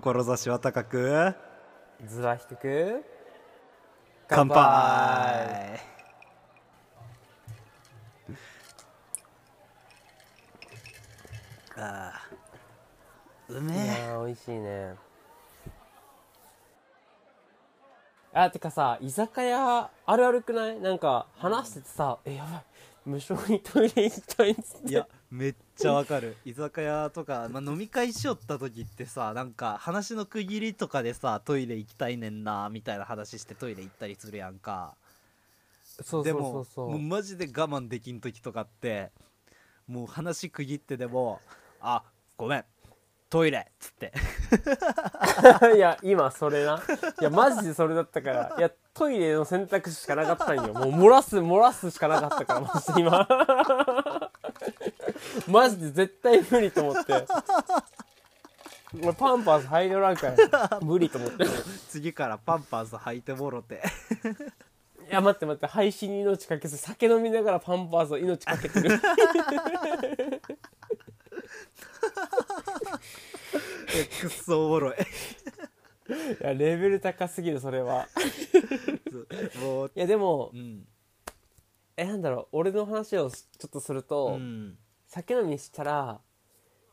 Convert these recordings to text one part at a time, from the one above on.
志は高く。図は低く。乾杯。ああうめいえ美味しいね。あてかさ居酒屋あるあるくない？なんか話しててさ「えやばい。無償にトイレ行きたい」っつって。いやめっちゃわかる。居酒屋とか、まあ、飲み会しよった時ってさなんか話の区切りとかでさトイレ行きたいねんなみたいな話してトイレ行ったりするやんか。そうそうでもそうそう。もうマジで我慢できん時とかってもう話区切ってでも「あごめんトイレ」っつって。いや今それな。いやマジでそれだったから。いやトイレの選択肢しかなかったんよ。もう漏らす漏らすしかなかったからマジで今マジで絶対無理と思って。俺パンパース入れらんから。無理と思って。い次からパンパース履いてもろて。や待って待って。配信に命かけず酒飲みながらパンパースを命かけてる。くっそおもろい。いやレベル高すぎるそれは。もういやでもうん。えなんだろう。俺の話をちょっとすると、うん酒飲みしたら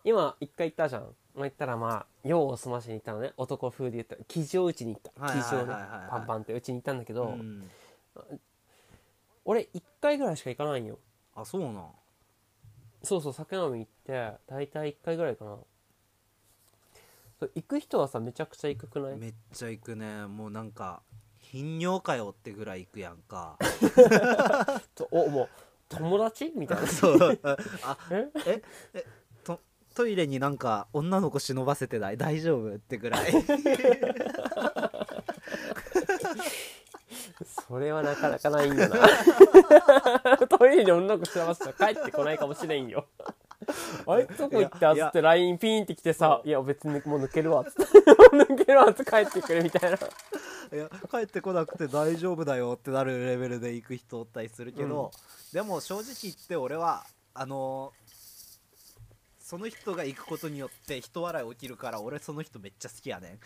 今一回行ったじゃん。まあ言ったらまあ用を済ましに行ったのね。男風で言った。ら生地を打ちに行った。生地をね。パンパンって。打ちに行ったんだけど、うん。俺1回ぐらいしか行かないんよ。あそうなん。そうそう酒飲み行って大体1回ぐらいかな。行く人はさめちゃくちゃ行くくない？めっちゃ行くね。もうなんか頻尿かよってぐらい行くやんか。とおもう友達？みたいな。そう。ああえ？え？えとトイレになんか女の子忍ばせてない？大丈夫？ってぐらい。それはなかなかないんだな。トイレに女の子知らましたら帰ってこないかもしれんよ。あいつどこ行ったっつって LINE ピーンってきてさ「いや別にもう抜けるわ」っつって。抜けるわっつって帰ってくるみたいないや帰ってこなくて大丈夫だよってなるレベルで行く人おったりするけど、でも正直言って俺はあのーその人が行くことによって人笑い起きるから俺その人めっちゃ好きやねん。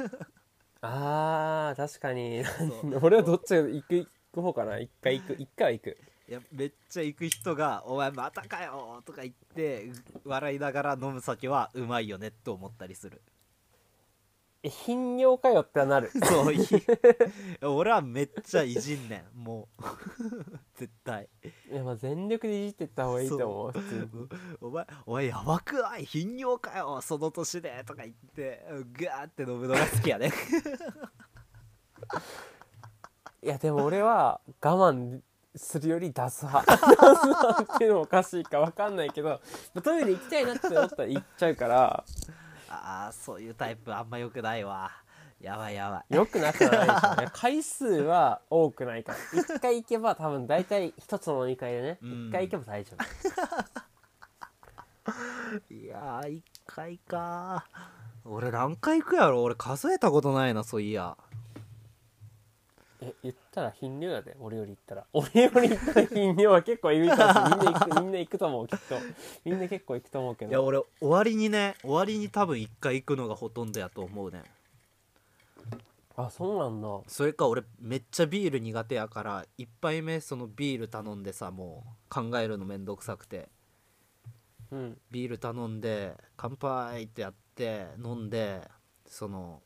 あー確かに。俺はどっちが行く行く方かな？一回行く。一回は行く。いやめっちゃ行く人が「お前またかよ」とか言って笑いながら飲む酒はうまいよねって思ったりする。え頻尿かよってなる。そうい俺はめっちゃいじんねんもう。絶対。いやまあ全力でいじってった方がいいと思う普通に。お前お前やばくない？頻尿かよその年で。とか言ってガーって飲むのが好きやね。いやでも俺は我慢するより出す派。出す派っていうのもおかしいか分かんないけどトイレ行きたいなって思ったら行っちゃうからああそういうタイプあんまよくないわ。やばいやばい。よくなくはないでしょうね。回数は多くないか。ら一回行けば多分大体一つの飲み会でねうん。一回行けば大丈夫。いやー一回か俺何回行くやろ？俺数えたことないなそういやえ言ったら頻尿やで俺より言ったら。俺より言ったら頻尿は結構いるかもしれないみんな行く みんな行くと思うきっと。みんな結構行くと思うけど。いや俺終わりにね終わりに多分一回行くのがほとんどやと思うね。あそうなんだ。それか俺めっちゃビール苦手やから1杯目そのビール頼んでさもう考えるのめんどくさくて。うん。ビール頼んで乾杯ってやって飲んでその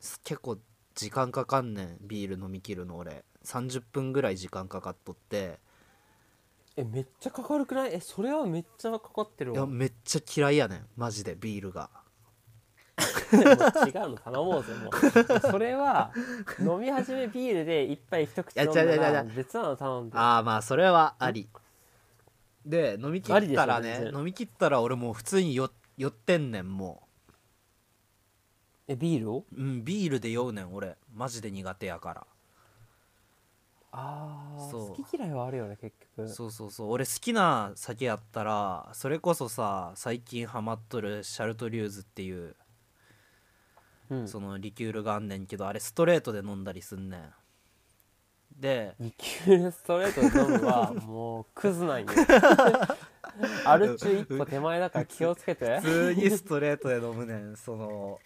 す結構時間かかんねんビール飲み切るの俺。30分ぐらい時間かかっとって。えめっちゃかかるくない？えそれはめっちゃかかってるいやめっちゃ嫌いやねん。マジでビールが。違うの頼もうぜもう。それは飲み始めビールで一杯一口飲んだいや違う違う違らう。別なの頼んでああまあそれはあり。で飲み切ったらねありでしょ全然。飲み切ったら俺もう普通によ酔ってんねんもえビールを？ううんビールで酔うねん俺。マジで苦手やから。ああそう。好き嫌いはあるよね結局。そうそうそう。俺好きな酒やったらそれこそさ最近ハマっとるシャルトリューズっていううん。そのリキュールがあんねんけどあれストレートで飲んだりすんねん。でリキュールストレートで飲むは もうクズなんよ。アル中一歩手前だから気をつけて。普通にストレートで飲むねんその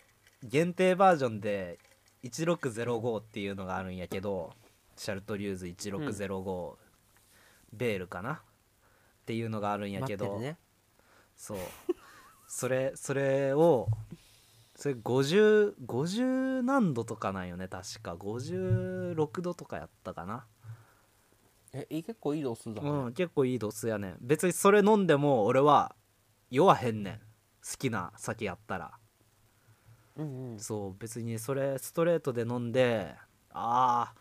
限定バージョンで1605っていうのがあるんやけどシャルトリューズ1605、ベールかな？っていうのがあるんやけど、待ってるね。そう。それそれをそれ5050 50何度とかなんよね？確か。56度とかやったかな？えいい結構いい度数だね、うん結構いい度数やねん。別にそれ飲んでも俺は酔わへんねん。好きな酒やったらうんうん。そう別にそれストレートで飲んであ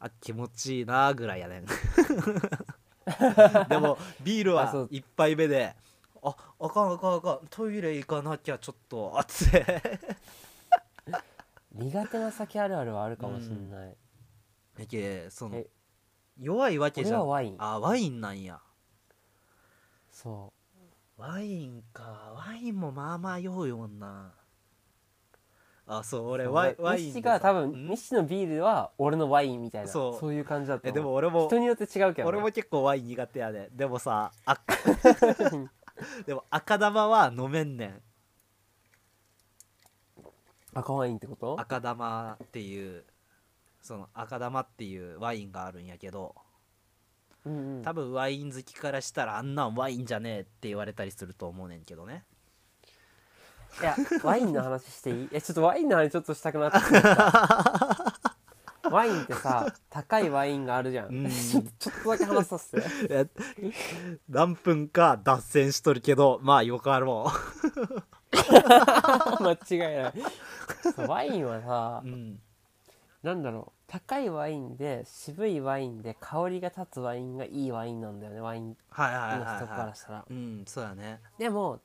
ーあ気持ちいいなぐらいやねん。でもビールはあそう。一杯目でああかんあかんあかんトイレ行かなきゃちょっとあって。苦手な酒あるあるはあるかもしんない、やけそのえ。弱いわけじゃん。ワイン。あワインなんや。そワインか。ワインもまあまあ酔うよなあそうう俺ワイワイン西が多分ん？西のビールは俺のワインみたいなそう。そういう感じだったえでも俺も人によって違うけど、ね、俺も結構ワイン苦手やででもさあ でも赤玉は飲めんねん。赤ワインってこと？赤玉っていうその赤玉っていうワインがあるんやけどうんうん。多分ワイン好きからしたらあんなんワインじゃねえって言われたりすると思うねんけどねいやワインの話していい？えちょっとワインの話ちょっとしたくなってきた。ワインってさ高いワインがあるじゃん、うん。ちょっとちょっとだけ話させて。え何分か脱線しとるけどまあよかろ 間違いない。そうワインはさううん。なんだろう。高いワインで渋いワインで香りが立つワインがいいワインなんだよねワインの人からしたら。いうんそうやね。でも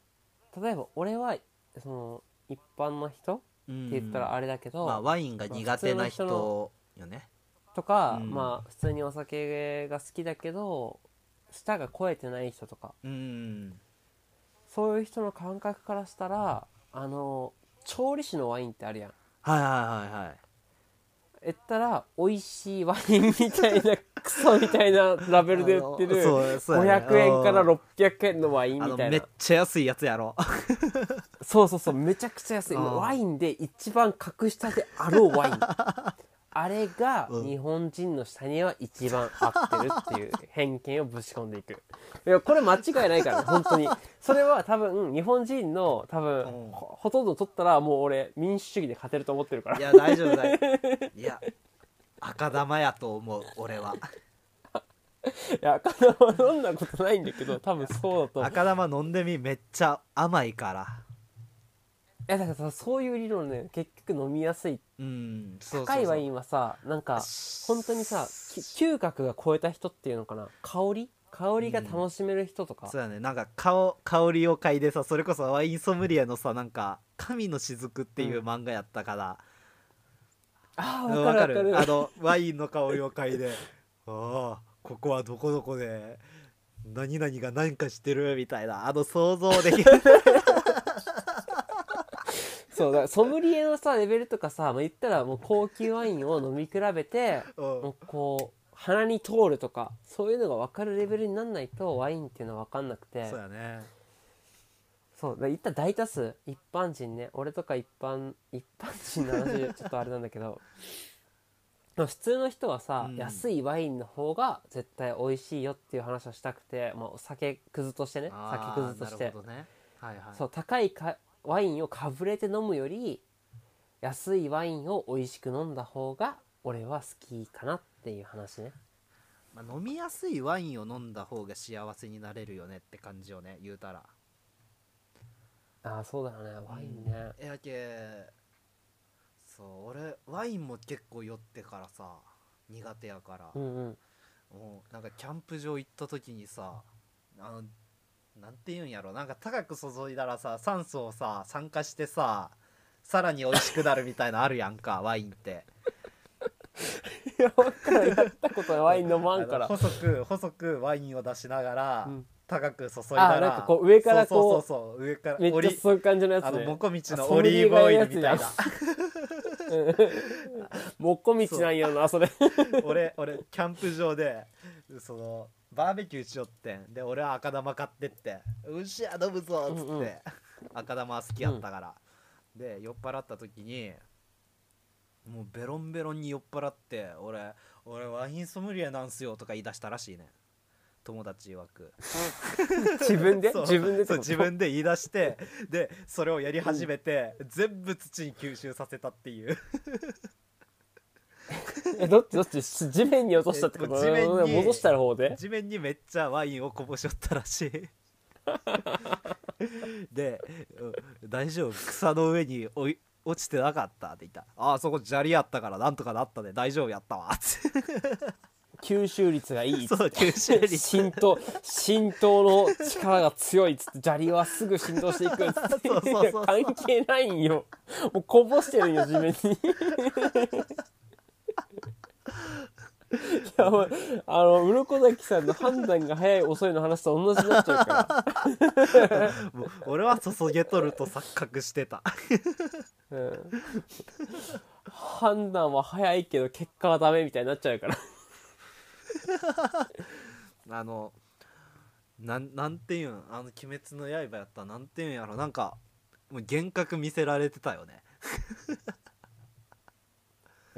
例えば俺はその一般の人？っうんて言ったらあれだけど、まあワインが苦手な人よね。とか、うん。まあ普通にお酒が好きだけど舌が肥えてない人とか。うんそういう人の感覚からしたらあの調理師のワインってあるやん。はいはいはいはい。言ったら美味しいワインみたいなクソみたいなラベルで売ってるあのそうそうやね。500円から600円のワインみたいな。めっちゃ安いやつやろそうそうそう。めちゃくちゃ安い。ワインで一番格下であろうワイン。あれがうん。日本人の下には一番合ってるっていう偏見をぶち込んでいく。いやこれ間違いないからね 本当に。それは多分日本人の多分うん。ほほとんど取ったらもう俺民主主義で勝てると思ってるから。いや大丈夫大丈夫。いや赤玉やと思う俺は。いや赤玉飲んだことないんだけど多分そうだと思う。赤玉飲んでみめっちゃ甘いから。いやだからさそういう理論ね結局飲みやすい。うんそうそうそう。高いワインはさなんか本当にさき嗅覚が超えた人っていうのかな。香り？香りが楽しめる人とか、そうやね。なんか香香りを嗅いでさそれこそワインソムリエのさなんか「神の雫」っていう漫画やったから、ああうん分かる。分かる。あのワインの香りを嗅いで「ああここはどこどこで何々が何かしてる」みたいな。あの想像できる そうだからソムリエのさレベルとかさ、まあ、言ったらもう高級ワインを飲み比べてうん。もうこう鼻に通るとかそういうのが分かるレベルになんないとワインっていうのは分かんなくて。そうやね。そうだ言ったら大多数。一般人ね。俺とか一般一般人の話ちょっとあれなんだけど。まあ普通の人はさ、うん。安いワインの方が絶対美味しいよっていう話をしたくて、まあ、お酒くずとしてね。あー酒くずとして。なるほどね。はいはい。そう高いかワインをかぶれて飲むより安いワインを美味しく飲んだ方が俺は好きかなっていう話ね。まあ、飲みやすいワインを飲んだ方が幸せになれるよねって感じよね言うたら。ああそうだよねワインね、やけそう俺ワインも結構酔ってからさ苦手やから、うんうん。もうなんかキャンプ場行った時にさあのなんて言うんやろなんか高く注いだらさ酸素をさ酸化してささらに美味しくなるみたいなのあるやんか ワインって。いや分からん。やったことない。ワイン飲まんかあのら細く細くワインを出しながら、うん。高く注いだらあなんかこう上からこうそうそうそう上からめっちゃそういう感じのやつあのねモコミチのあオリーブオイルみたいな。ソ もっこみちなんやなそれ。俺俺キャンプ場でそのバーベキューしよってん。で俺は赤玉買ってって「うっしゃ飲むぞ」っつって、うんうん。赤玉好きやったから、で酔っ払った時にもうベロンベロンに酔っ払って俺俺ワインソムリエなんすよとか言い出したらしいね友達曰く。自分で？自分で自分で言い出して でそれをやり始めて、全部土に吸収させたっていう。えどっち？どっち？地面に落としたってこと？え地面に戻した方で？地面にめっちゃワインをこぼしよったらしい。でうん「大丈夫？草の上におい落ちてなかった」って言った「ああそこ砂利やったからなんとかなったで大丈夫やったわ」って吸収率がいいそう吸収率。浸透浸透の力が強いっつって砂利はすぐ浸透していくっつって関係ないんよ。もうこぼしてるんよ地面に。いやもうあの鱗崎さんの判断が早い遅いの話と同じになっちゃうから。もう俺は注げとると錯覚してた。うん。判断は早いけど結果はダメみたいになっちゃうから あのなんなんていうんあの「鬼滅の刃」やったらなんていうんやろ。なんかもう幻覚見せられてたよね。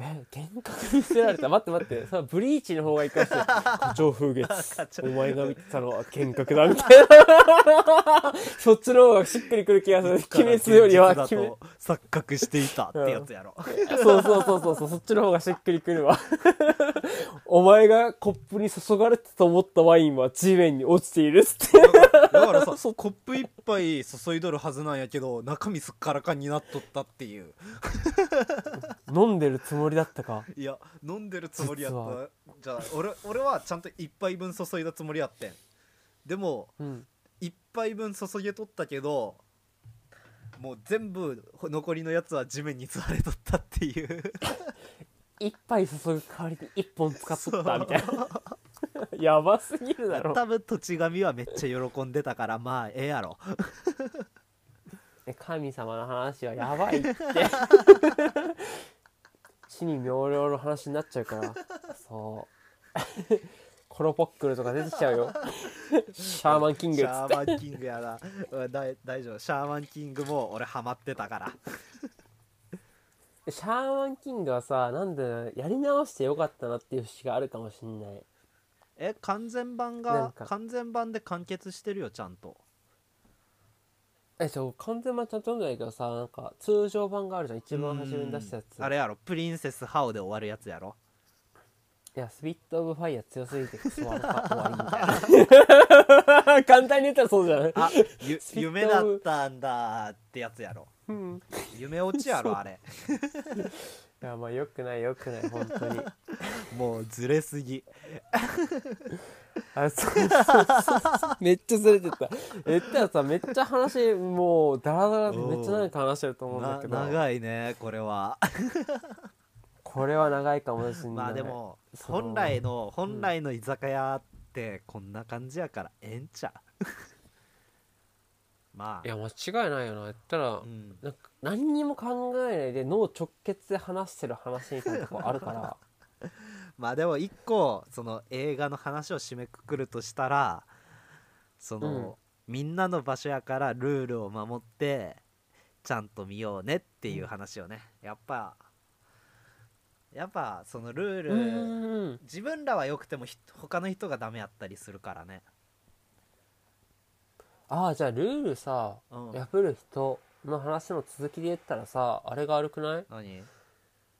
え幻覚見せられた？待って待って。そのブリーチの方がいいかもしれない花鳥風月。お前が見てたのは幻覚だみたいな。そっちの方がしっくりくる気がする。鬼滅よりは。錯覚していたってやつやろ、そうそうそうそうそう。そっちの方がしっくりくるわ。お前がコップに注がれてと思ったワインは地面に落ちているっつって。だからだからさ コップ一杯注いどるはずなんやけど中身すっからかんになっとったっていう。飲んでるつもりだったか。いや飲んでるつもりやった。じゃあ俺俺はちゃんと一杯分注いだつもりやってん。でもうん。一杯分注げとったけどもう全部残りのやつは地面に積まれとったっていう。一杯注ぐ代わりに一本使っとったみたいな。やばすぎるだろ。多分土地神はめっちゃ喜んでたからまあええやろ。え神様の話はやばいって死に妙量の話になっちゃうから。そう。コロポックルとか出てきちゃうよ。シャーマンキングシャーマンキングやな。うんだい大丈夫。シャーマンキングも俺ハマってたから。シャーマンキングはさなんでやり直してよかったなっていう節があるかもしんない。え完全版が完全版で完結してるよちゃんとえそう完全版ちゃんと読んでないけどさなんか通常版があるじゃん。一番初めに出したやつ。あれやろ。プリンセスハオで終わるやつやろ。いやスピット・オブ・ファイヤー強すぎてクソワルか終わりみたいな。簡単に言ったらそうじゃない？あゆ夢だったんだってやつやろ。うん。夢落ちやろあれ。い やまあよくないよくない本当に。もうずれすぎ。あそうそうそう めっちゃずれてた。言ったらさめっちゃ話もうダラダラでめっちゃ長く話してると思うんだなけど。長いねこれは。これは長いかもしれない。まあでも本来の本来の居酒屋ってこんな感じやからええんちゃう？まあ。いや間違いないよな。言ったら、うん。なんか何にも考えないで脳直結で話してる話みたいなとこあるから。まあでも一個その映画の話を締めくくるとしたらその、みんなの場所やからルールを守ってちゃんと見ようねっていう話をね。やっぱやっぱそのルーうル、ん自分らは良くてもひ他の人がダメやったりするからね。ああじゃあルールさ、うん。破る人の話の続きで言ったらさあれが悪くない？何？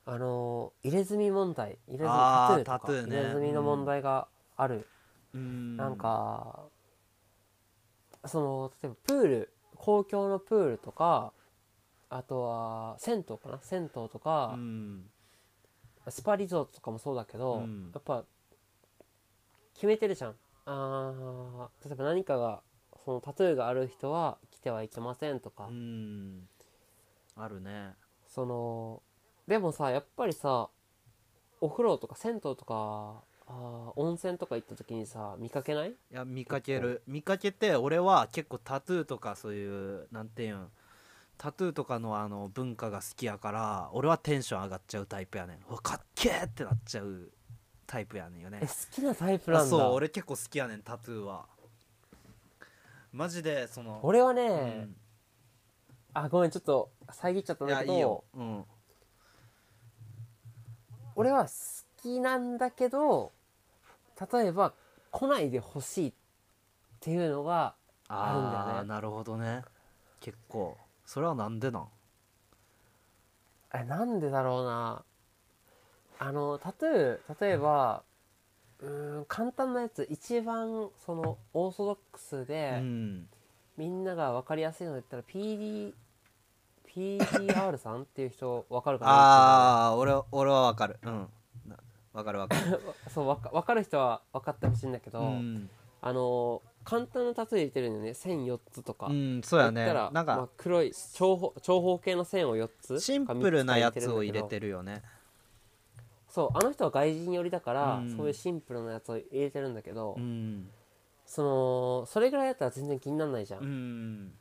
あの入れ墨問題。入れ墨タトゥーとか。ーね。入れ墨の問題がある、うん。なんかその例えばプール公共のプールとかあとは銭湯かな？銭湯とかう、ん。スパリゾートとかもそうだけど、うん。やっぱ決めてるじゃん。あー例えば何かがそのタトゥーがある人は来てはいけませんとか、うん。あるね。そのでもさやっぱりさお風呂とか銭湯とかあー温泉とか行った時にさ見かけない？いや見かける。見かけて俺は結構タトゥーとかそういうなんていうんタトゥーとかのあの文化が好きやから俺はテンション上がっちゃうタイプやねん。かっけーってなっちゃうタイプやねんよね。え好きなタイプなんだ。あそう俺結構好きやねんタトゥーはマジでその俺はね、うん。あごめんちょっと遮っちゃったんだけどいいよ、うん、俺は好きなんだけど例えば来ないでほしいっていうのがあるんだよね。なるほどね。結構。それはなんでなん？えなんでだろうな。あの例え例えばうーん簡単なやつ一番そのオーソドックスで、うんみんなが分かりやすいので言ったら PD PDR さんっていう人分かるかなああ俺は俺はわかる。うん。なわかるわかる。そう分か分かる人は分かってほしいんだけど、うん、あの簡単なタトゥー入れてるよね。線4つとか、うん、そうやね。なんまあか、黒い長方長方形の線を4つシンプルなやつを入れるてるよねそうあの人は外人寄りだから、うん。そういうシンプルなやつを入れてるんだけど、うん。そのそれぐらいだったら全然気にならないじゃん、うん。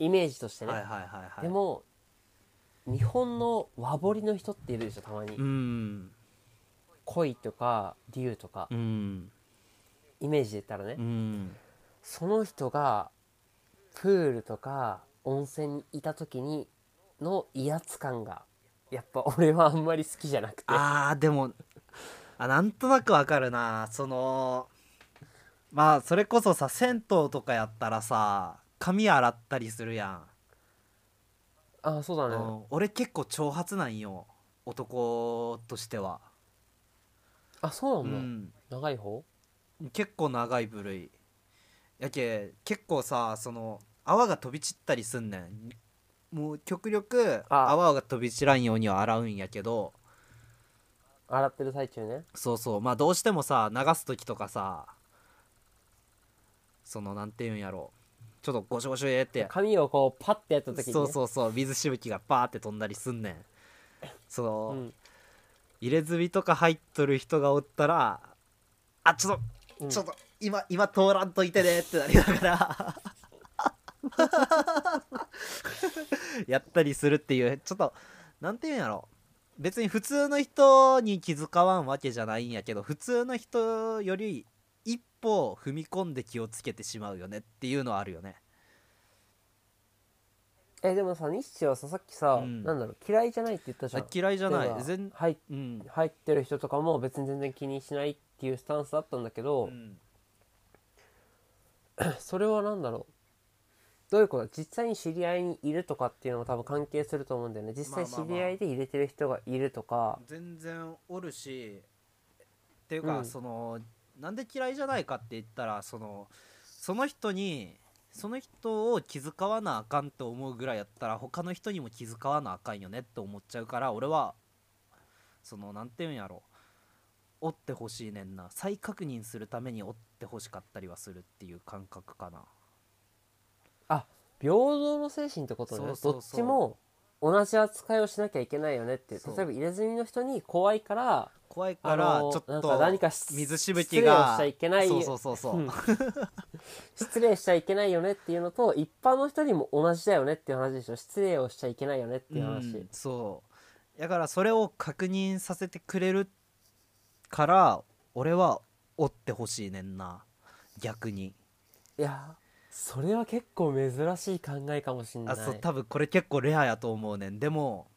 イメージとしてね、はいはいはいはい。でも日本の和彫りの人っているでしょたまに、うん。鯉とか竜とか、うん。イメージで言ったらね、うん。その人がプールとか温泉にいた時にの威圧感がやっぱ俺はあんまり好きじゃなくて。あーでもあなんとなくわかるな。そのまあそれこそさ銭湯とかやったらさ髪洗ったりするやあそうだん、ね、うん。俺結構長髪なんよ。男としては、あそううなんだ、ん、長い方？結構長い部類。やけ結構さその泡が飛び散ったりすんねんもう極力あ。泡が飛び散らんようには洗うんやけど。洗ってる最中ね。そうそう。まあどうしてもさ流す時とかさそのなんていうんやろ。ちょっとゴシゴシえって。髪をこうパッてやった時に、ね、そうそうそう。水しぶきがパーって飛んだりすんねん。その、うん。入れ墨とか入っとる人がおったらあちょっと、うん。ちょっと今今通らんといてねってなりながら やったりするっていうちょっとなんていうんやろ。別に普通の人に気遣わんわけじゃないんやけど普通の人より一歩踏み込んで気をつけてしまうよねっていうのはあるよね。えでもさニッチはささっきさ、うん。なんだろう嫌いじゃないって言ったじゃあん嫌いじゃない。全入うん、入ってる人とかも別に全然気にしないっていうスタンスだったんだけど、うん。それは何だろうどういうこと？実際に知り合いにいるとかっていうのも多分関係すると思うんだよね。実際まあまあ。まあ知り合いで入れてる人がいるとか、全然おるしっていうか、うん。そのなんで嫌いじゃないかって言ったらそのその人にその人を気遣わなあかんと思うぐらいやったら他の人にも気遣わなあかんよねって思っちゃうから俺はそのなんていうんやろ。追ってほしいねんな。再確認するために追ってほしかったりはするっていう感覚かなあ平等の精神ってことね。そうそうそう。どっちも同じ扱いをしなきゃいけないよねって例えば入れ墨の人に怖いから怖いからちょっと何かし水しぶ失礼をきがしちゃいけない。そうそうそうそう、う ん失礼しちゃいけないよねっていうのと一般の人にも同じだよねっていう話でしょ。失礼をしちゃいけないよねっていう話、うんそう。だからそれを確認させてくれるから俺は追ってほしいねんな。逆に。いやそれは結構珍しい考えかもしんない。あそう多分これ結構レアやと思うねん。でも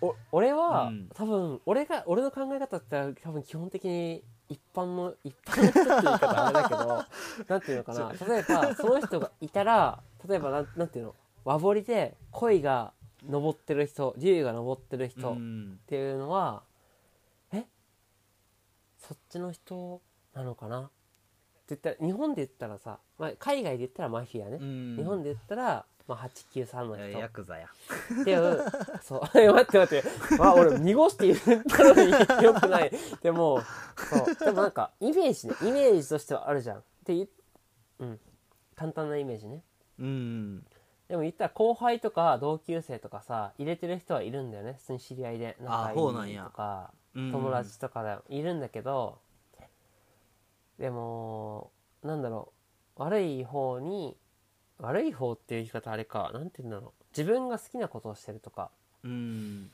お俺は、うん。多分俺が俺の考え方って多分基本的に一般の一般の人っていう言い方あれだけど なんていうのかな。例えばその人がいたら例えばなんなんていうの？和彫りで鯉が登ってる人竜が登ってる人っうん。ていうのは、え？そっちの人なのかな？言ったら日本で言ったらさ、まあ、海外で言ったらマフィアね、うん。日本で言ったら、まあ、893のいや人ヤクザや。っていう、そう、え 待って待って、あ、俺、濁して言ったのによくない。でも、そう、でもなんか、イメージね、イメージとしてはあるじゃん。って言う、うん、簡単なイメージね。うん。でも言ったら後輩とか同級生とかさ、入れてる人はいるんだよね。普通に知り合いで。あ仲いいとか、うん友達とかでいるんだけど、でも、なんだろう、悪い方に、悪い方っていう言い方あれか、なんて言うんだろう。自分が好きなことをしてるとか、うん。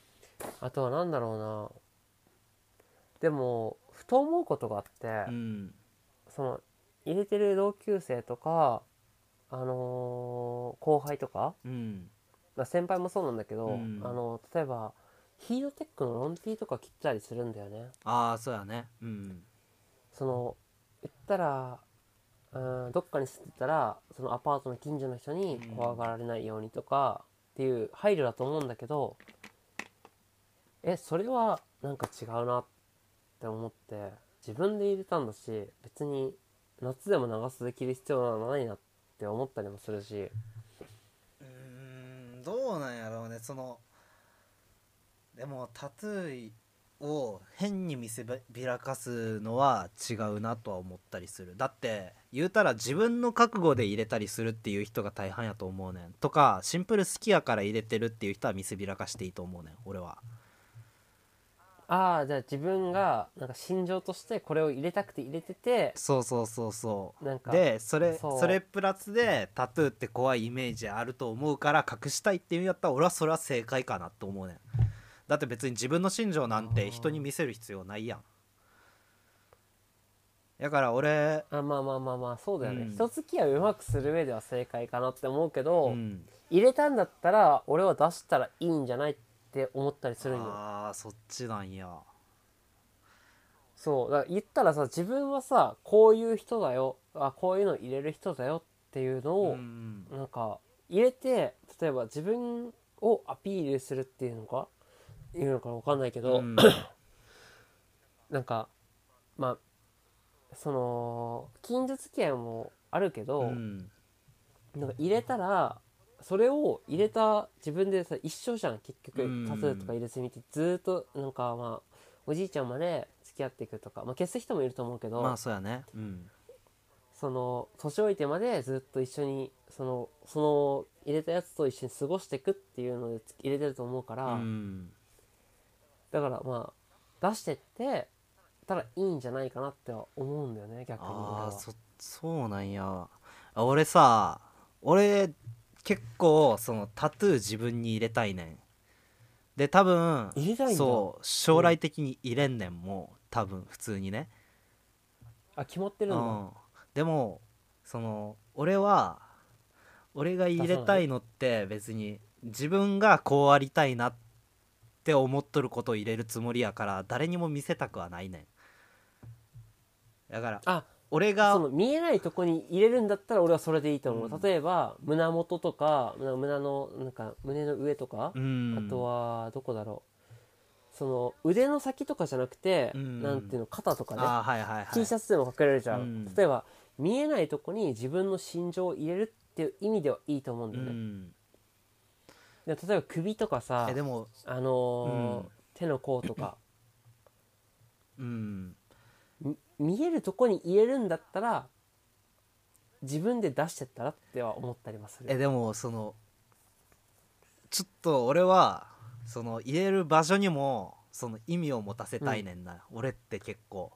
あとは何だろうな。でもふと思うことがあって、うん。その入れてる同級生とかあのー後輩とかうん。だ先輩もそうなんだけど、うん。あの例えばヒーローテックのロンティーとか切ったりするんだよね。ああそうやね。うん。その言ったらうんどっかに住んでたらそのアパートの近所の人に怖がられないようにとかっていう配慮だと思うんだけどえそれはなんか違うなって思って自分で入れたんだし別に夏でも長袖着る必要はないなって思ったりもするし。うーんどうなんやろうね。そのでもタトゥーを変に見せびらかすのは違うなとは思ったりする。だって言うたら自分の覚悟で入れたりするっていう人が大半やと思うねん。とかシンプル好きやから入れてるっていう人は見せびらかしていいと思うねん俺は。ああじゃあ自分がなんか心情としてこれを入れたくて入れててそうそうそうそう。なんかでそれそれプラスでタトゥーって怖いイメージあると思うから隠したいっていうんやったら俺はそれは正解かなと思うねんだって別に自分の心情なんて人に見せる必要ないやん。だから俺あまあまあまあまあそうだよね、うん。人付き合いをうまくする上では正解かなって思うけど、うん。入れたんだったら俺は出したらいいんじゃないって思ったりするんよ。あーそっちなんや。そう。だから言ったらさ自分はさこういう人だよ。あこういうの入れる人だよっていうのうを、ん。なんか入れて例えば自分をアピールするっていうのかいうのか分かんないけど、うん。なんかまあその近所付き合いもあるけど、うん。なんか入れたらそれを入れた自分でさ一緒じゃん結局うん。タトゥーとか入れてみてずーっとなんかまあおじいちゃんまで付き合っていくとか、まあ、消す人もいると思うけど、まあそうやね。うん。その年老いてまでずっと一緒にそのその入れたやつと一緒に過ごしていくっていうので入れてると思うから、うんだからまあ出してってたらいいんじゃないかなっては思うんだよね逆にああそそうなんや。あ俺さ俺結構そのタトゥー自分に入れたいねん。で多分そう将来的に入れんねんもう多分普通にね。あ決まってるんだ、うん。でもその俺は俺が入れたいのって別に自分がこうありたいなって思っとることを入れるつもりやから誰にも見せたくはないねん。だからあ俺がその見えないとこに入れるんだったら俺はそれでいいと思う、うん。例えば胸元とか胸胸のなんか胸の上とか、うん。あとはどこだろう。その腕の先とかじゃなくて、うん。なんていうの肩とかね、あーはいはいはい。T シャツでも隠れるじゃん、うん。例えば見えないとこに自分の心情を入れるっていう意味ではいいと思うんだよね、うん。で例えば首とかさえでもあのーうん。手の甲とか。うん。み見えるとこに入れるんだったら自分で出してったらっては思ったりもする。えでもそのちょっと俺はその入れる場所にもその意味を持たせたいねんな、俺って結構。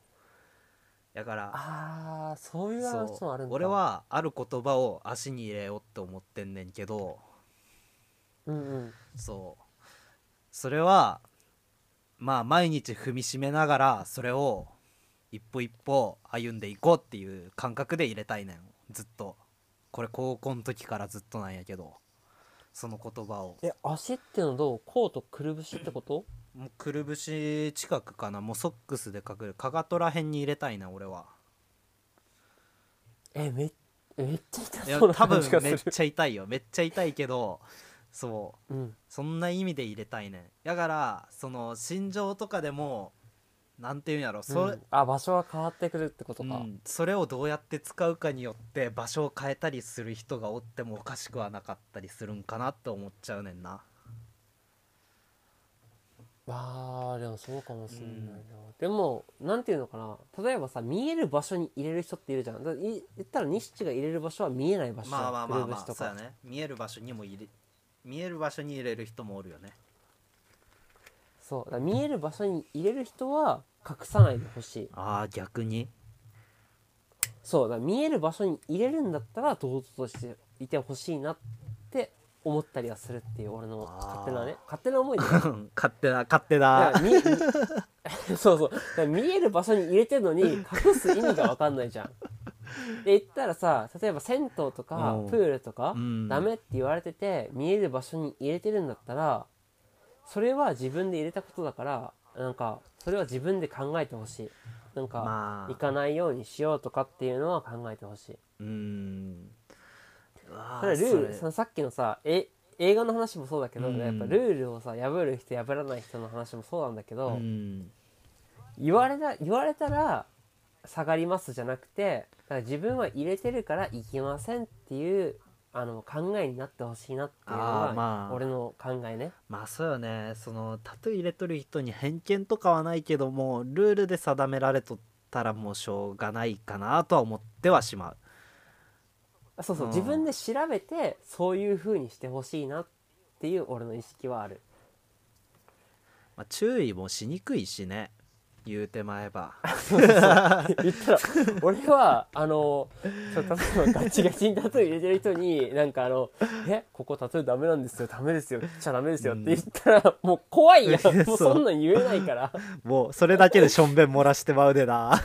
だからああそういう話そもあるんだ。う俺はある言葉を足に入れようって思ってんねんけどうんうん。そう。それはまあ毎日踏みしめながらそれを一歩一歩歩んでいこうっていう感覚で入れたいねん。ずっと。これ高校の時からずっとなんやけど。その言葉を。え足っていうのはどう？甲とくるぶしってこともうくるぶし近くかな？もうソックスで隠れる。かかとらへんに入れたいな俺は。えめえめっちゃ痛いやそうな多分感じがする。めっちゃ痛いよ。めっちゃ痛いけどそう。うん。そんな意味で入れたいねん。だからその心情とかでもなんていうんやろ。それ,、うん。あ場所は変わってくるってことか、うん、それをどうやって使うかによって場所を変えたりする人がおってもおかしくはなかったりするんかなって思っちゃうねんな。あーでもそうかもしれないな、でもなんていうのかな。例えばさ見える場所に入れる人っているじゃん。だ言ったら西が入れる場所は見えない場所。まあまあまあまあそうやね。見える場所にも入れ見える場所に入れる人もおるよね。そう。だ見える場所に入れる人は隠さないでほしい。ああ逆に。そう。だ見える場所に入れるんだったら堂々としていてほしいなって思ったりはするっていう俺の勝手なね。勝手な思いで勝手な勝手な。そうそう。見える場所に入れてるのに隠す意味が分かんないじゃんで言ったらさ例えば銭湯とかうん。プールとかうん。ダメって言われてて見える場所に入れてるんだったらそれは自分で入れたことだからなんかそれは自分で考えてほしい。なんか、まあ。行かないようにしようとかっていうのは考えてほしい。うーんそれはルールそのさっきのさえ映画の話もそうだけど、うん。やっぱルールをさ破る人破らない人の話もそうなんだけど、うん。言われた言われたら下がりますじゃなくてだから自分は入れてるから行きませんっていうあの考えになってほしいなっていうのが、まあ。俺の考えね。まあそうよね。そのタトゥー入れとる人に偏見とかはないけどもルールで定められとったらもうしょうがないかなとは思ってはしまう。そうそう、うん。自分で調べてそういう風にしてほしいなっていう俺の意識はある。まあ、注意もしにくいしね言うてまえば。言ったら俺はあのちょ例えばガチガチにタトゥー入れてる人になんかあの「えここタトゥーダメなんですよダメですよ来ちゃダメですよ」って言ったら、もう怖いやんもうそんなん言えないから。もうそれだけでしょんべん漏らしてまうでな。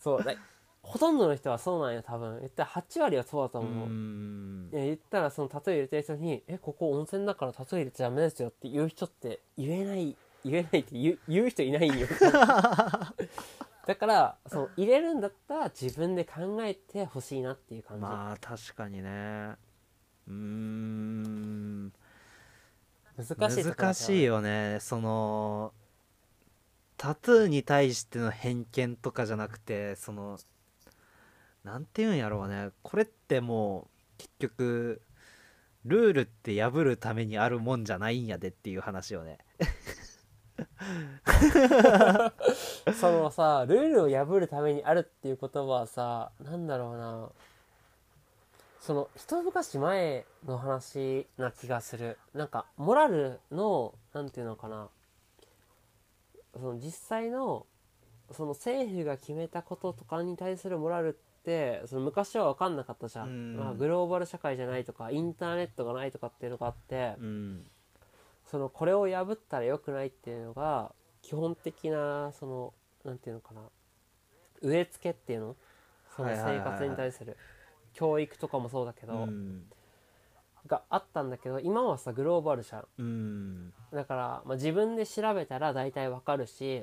そうだほとんどの人はそうなんよ多分。言ったら8割はそうだとう思う、ん。いや言ったらそのタトゥー入れてる人に「えここ温泉だからタトゥー入れちゃダメですよ」って言う人って言えない言えないって言う 言う人いないんよ。だからその入れるんだったら自分で考えてほしいなっていう感じ、まあ確かにね。うーん。難しい難しいよね。そのタトゥーに対しての偏見とかじゃなくてそのなんていうんやろうね。これってもう結局ルールって破るためにあるもんじゃないんやでっていう話よねそのさルールを破るためにあるっていう言葉はさなんだろうな。その一昔前の話な気がする。なんかモラルのなんていうのかな。その実際のその政府が決めたこととかに対するモラルってその昔は分かんなかったじゃん。まあ、グローバル社会じゃないとかインターネットがないとかっていうのがあって、うんそのこれを破ったら良くないっていうのが基本的なそのなんていうのかな。植え付けっていうの？その生活に対する。教育とかもそうだけど、うん。があったんだけど今はさグローバルじゃん。うん。だから、まあ、自分で調べたら大体わかるし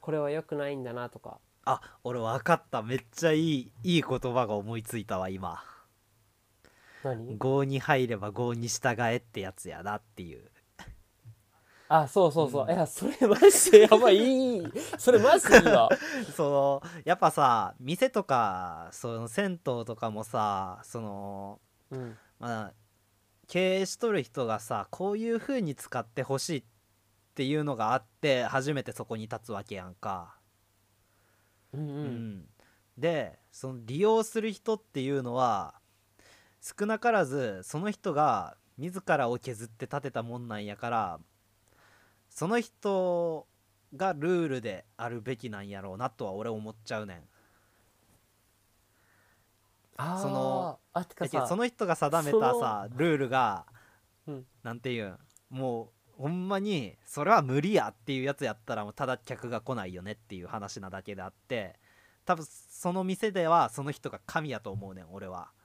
これは良くないんだなとか。あ俺分かった。めっちゃいいいい言葉が思いついたわ今。何？業に入れば業に従えってやつやなっていうあそうそうそう、いやそれマジでやばい。それマジでいいわ。そのやっぱさ店とかその銭湯とかもさそのうん。まあ経営しとる人がさこういう風に使ってほしいっていうのがあって初めてそこに立つわけやんか。うんうん、うん。でその利用する人っていうのは少なからずその人が自らを削って建てたもんなんやからその人がルールであるべきなんやろうなとは俺思っちゃうねん。そのあてかさその人が定めたさルールが、うんなんていうんもうほんまにそれは無理やっていうやつやったらもうただ客が来ないよねっていう話なだけであって多分その店ではその人が神やと思うねん俺は。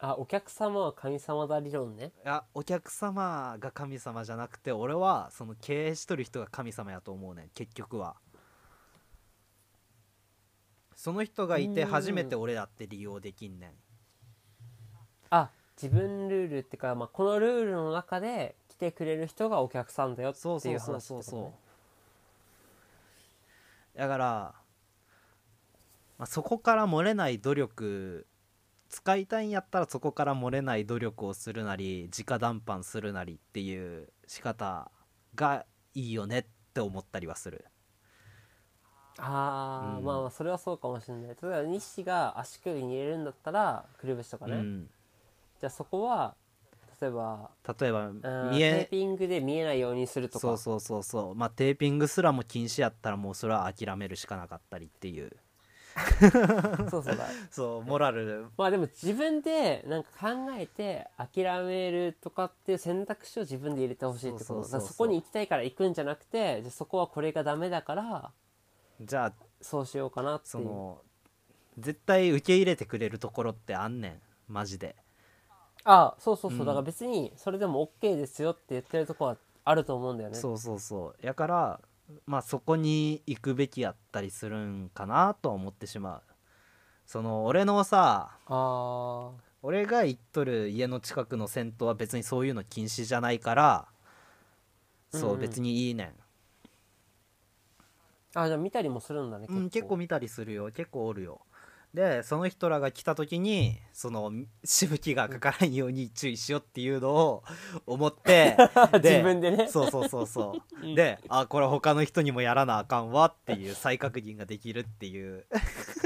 あお客様は神様だ理論ねいやお客様が神様じゃなくて俺はその経営しとる人が神様やと思うねん結局は。その人がいて初めて俺だって利用できんねん。あ自分ルールってか、まあ、このルールの中で来てくれる人がお客さんだよってそうそいうう話ってそうそうそうだから、まあ、そこから漏れない努力使いたいんやったらそこから漏れない努力をするなり直談判するなりっていう仕方がいいよねって思ったりはする。ああ、うん。まあまあそれはそうかもしれない。例えば西が足首に入れるんだったらくるぶしとかね、うん、じゃあそこは例えば例えばうん見えテーピングで見えないようにするとか。そうそうそうそう。まあテーピングすらも禁止やったらもうそれは諦めるしかなかったりっていうそうそうだ。そうモラル。まあでも自分でなんか考えて諦めるとかっていう選択肢を自分で入れてほしいってこと。そうそうそうそう。だからそこに行きたいから行くんじゃなくてじゃあそこはこれがダメだからじゃあそうしようかなっていう。その絶対受け入れてくれるところってあんねん。マジで。あそうそうそう、うん。だから別にそれでも OK ですよって言ってるとこはあると思うんだよね。そうそうそう。やからまあそこに行くべきやったりするんかなとは思ってしまう。その俺のさあ俺が行っとる家の近くの銭湯は別にそういうの禁止じゃないからそう、うんうん。別にいいねーあじゃあ見たりもするんだねん、うん、結構見たりするよ。結構おるよでその人らが来た時にそのしぶきがかからんように注意しようっていうのを思って 自分でね。そうそうそうそう。うん。であこれ他の人にもやらなあかんわっていう再確認ができるっていう。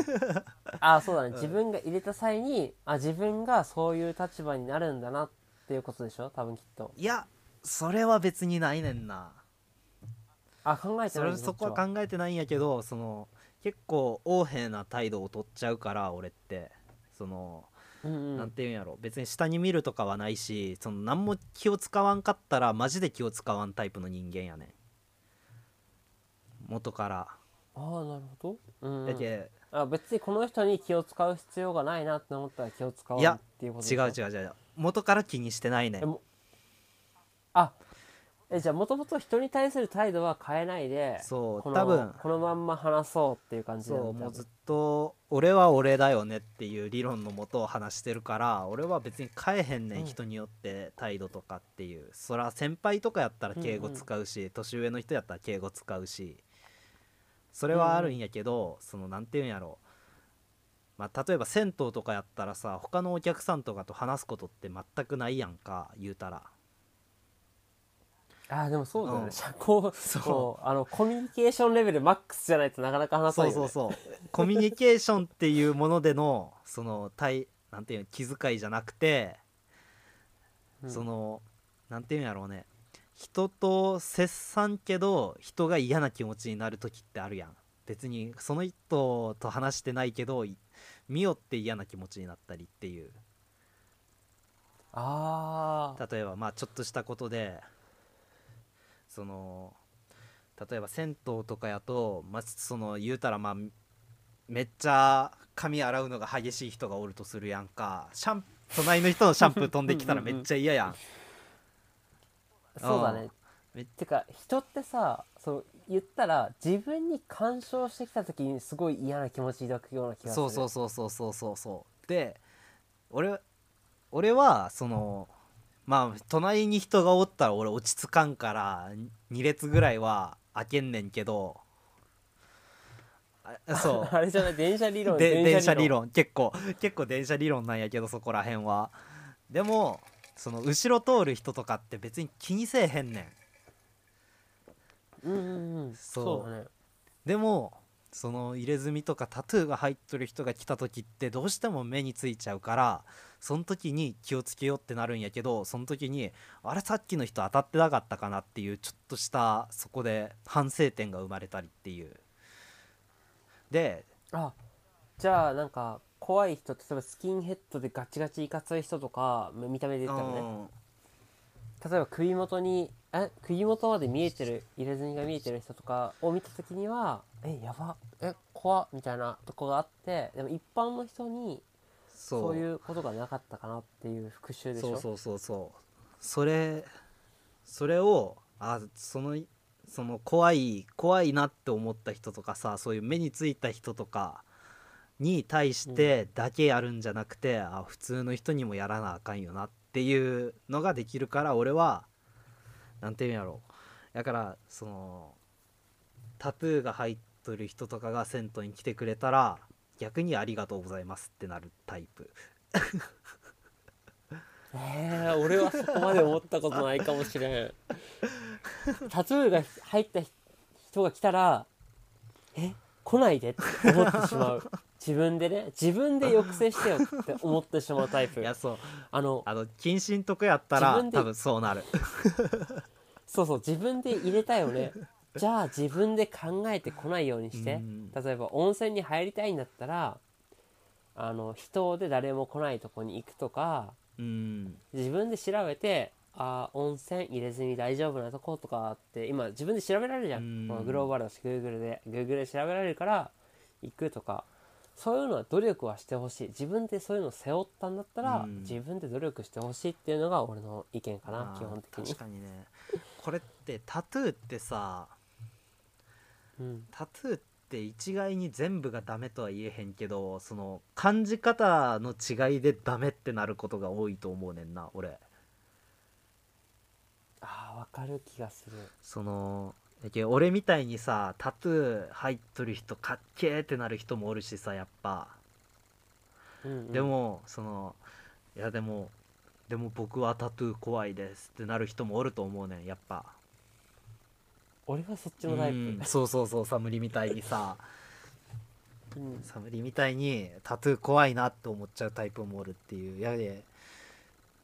あそうだね、自分が入れた際にあ自分がそういう立場になるんだなっていうことでしょ？多分きっと。いやそれは別にないねんな。あ考えてないそれそこは考えてないんやけどその結構横柄な態度を取っちゃうから俺って。その、え、うんうん、なんていうんやろ。別に下に見るとかはないしその何も気を使わんかったらマジで気を使わんタイプの人間やねん。元から、ああなるほど、うんうん、だけあ別にこの人に気を使う必要がないなって思ったら気を使わんっていうこと違う違う違う。元から気にしてないねんえじゃあもともと人に対する態度は変えないでそうこの多分。このまんま話そうっていう感じそうもうずっと俺は俺だよねっていう理論のもとを話してるから俺は別に変えへんねん、うん。人によって態度とかっていう。そら先輩とかやったら敬語使うし、年上の人やったら敬語使うし。それはあるんやけど、そのなんていうんやろまあ、例えば銭湯とかやったらさ他のお客さんとかと話すことって全くないやんか言うたらあでもそうだよね、うん。社交そうそう。あのコミュニケーションレベルマックスじゃないとなかなか話さそうないよ、ね、そうそうコミュニケーションっていうものでのその対なんていうの気遣いじゃなくて、うん。そのなんていうんやろうね。人と接さんけど人が嫌な気持ちになる時ってあるやん。別にその人と話してないけどい見よって嫌な気持ちになったりっていう。ああ例えばまあちょっとしたことでその例えば銭湯とかやと、まあ、その言うたらまあめっちゃ髪洗うのが激しい人がおるとするやんか。シャン隣の人の シャンプー飛んできたらめっちゃ嫌やん。そうだね。めてか人ってさそう言ったら自分に干渉してきた時にすごい嫌な気持ち抱くような気がする。そうそうそうそうそうそう。そうで俺俺はそのまあ隣に人がおったら俺落ち着かんから2列ぐらいは開けんねんけどあそう。あれじゃない電車理論で電車理論。結構結構電車理論なんやけどそこら辺は。でもその後ろ通る人とかって別に気にせえへんねん。うんうんうん。そうだね。でもその入れ墨とかタトゥーが入っとる人が来た時ってどうしても目についちゃうからその時に気をつけようってなるんやけどその時にあれさっきの人当たってなかったかなっていうちょっとしたそこで反省点が生まれたりっていう。であじゃあなんか怖い人例えばスキンヘッドでガチガチいかつい人とか見た目で言ったらね。うん。例えば首元にえ首元まで見えてる入れ墨が見えてる人とかを見た時にはえやばえ怖っみたいなとこがあってでも一般の人にそうそういうことがなかったかなっていう復習でしょ？そうそうそうそれそれをあそのその怖い怖いなって思った人とかさそういう目についた人とかに対してだけやるんじゃなくて、あ普通の人にもやらなあかんよなっていうのができるから俺はなんていうんやろだからそのタトゥーが入っとる人とかが銭湯に来てくれたら逆にありがとうございますってなるタイプ。えー、俺はそこまで思ったことないかもしれん。タトゥーが入った人が来たらえ来ないでって思ってしまう。自分でね自分で抑制してよって思ってしまうタイプ。いやそう。あのあの謹慎とかやったら多分そうなる。そうそう自分で入れたよねじゃあ自分で考えてこないようにして。うん。例えば温泉に入りたいんだったらあの人で誰も来ないとこに行くとかうん。自分で調べてあー温泉入れずに大丈夫なとことかって今自分で調べられるじゃん、うん。このグローバルだし Google で Google で調べられるから行くとか。そういうのは努力はしてほしい。自分でそういうのを背負ったんだったら、うん。自分で努力してほしいっていうのが俺の意見かな基本的に。確、かにね。これってタトゥーってさうん、タトゥーって一概に全部がダメとは言えへんけどその感じ方の違いでダメってなることが多いと思うねんな俺。あーわかる気がする。そのやけ俺みたいにさタトゥー入っとる人かっけーってなる人もおるしさやっぱ。うんうん。でもそのいやでもでも僕はタトゥー怖いですってなる人もおると思うねんやっぱ俺はそっちのタイプ、うんそうそうそうサムリみたいにさ。うん。サムリみたいにタトゥー怖いなって思っちゃうタイプもおるっていう。やで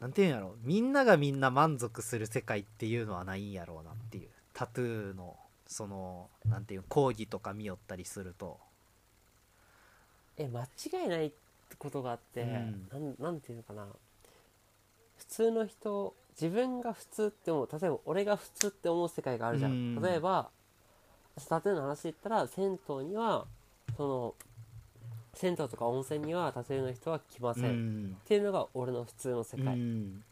なんていうんやろみんながみんな満足する世界っていうのはないんやろうなっていう。タトゥーのそのなんていう講義とか見よったりすると。え間違いないことがあって、うん。なんなんていうのかな。普通の人自分が普通って思う例えば俺が普通って思う世界があるじゃん、うん。例えばタトゥーの話で言ったら銭湯にはその銭湯とか温泉にはタトゥーの人は来ません、うっんていうのが俺の普通の世界、うん。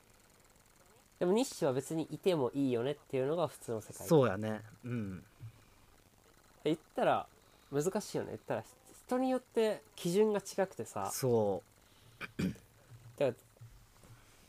でも日誌は別にいてもいいよねっていうのが普通の世界。そうやね。うん。言ったら難しいよね。言ったら人によって基準が違くてさ。そだからう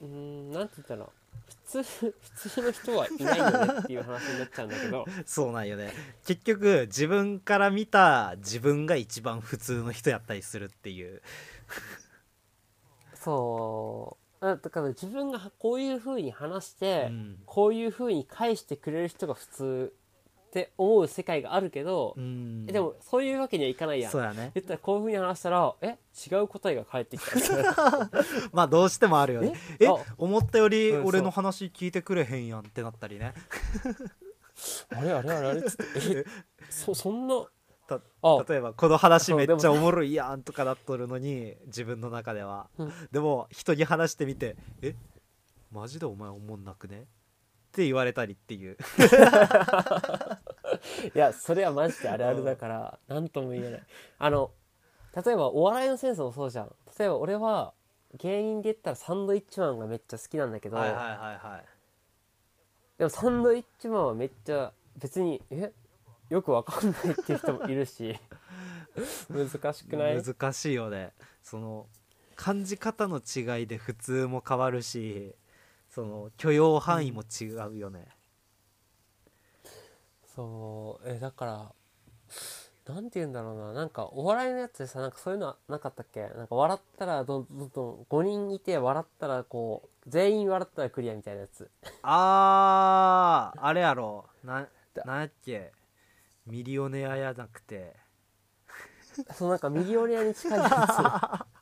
ーんなんて言ったら普通 普通の人はいないよねっていう話になっちゃうんだけど。う そうなんよね。結局自分から見た自分が一番普通の人やったりするっていう。そう。あだから自分がこういう風に話して、うん。こういう風に返してくれる人が普通って思う世界があるけど、うん。えでもそういうわけにはいかないやん。そうやね。言ったらこういう風に話したらえ違う答えが返ってきた。まあどうしてもあるよね。え？え？あ思ったより俺の話聞いてくれへんやんってなったりね。あれあれあれあれつって。え？そそんな？たあ。例えばこの話めっちゃおもろいやんとかなっとるのに自分の中では、うん。でも人に話してみて「え？マジでお前おもんなくね?」って言われたりっていう。いやそれはマジであるあるだから何とも言えない。あの例えばお笑いのセンスもそうじゃん。例えば俺は芸人で言ったらサンドイッチマンがめっちゃ好きなんだけど、はいはいはいはい。でもサンドイッチマンはめっちゃ別にえよくわかんないっていう人もいるし 難しくない？難しいよね。その感じ方の違いで普通も変わるしその許容範囲も違うよね、そうえだからなんて言うんだろうな。なんかお笑いのやつでさなんかそういうのなかったっけ？なんか笑ったらどんどんどん5人いて笑ったらこう全員笑ったらクリアみたいなやつ。あーあれやろ。なだ。なんやっけ？ミリオネアやなくて。そうなんかミリオネアに近いやつ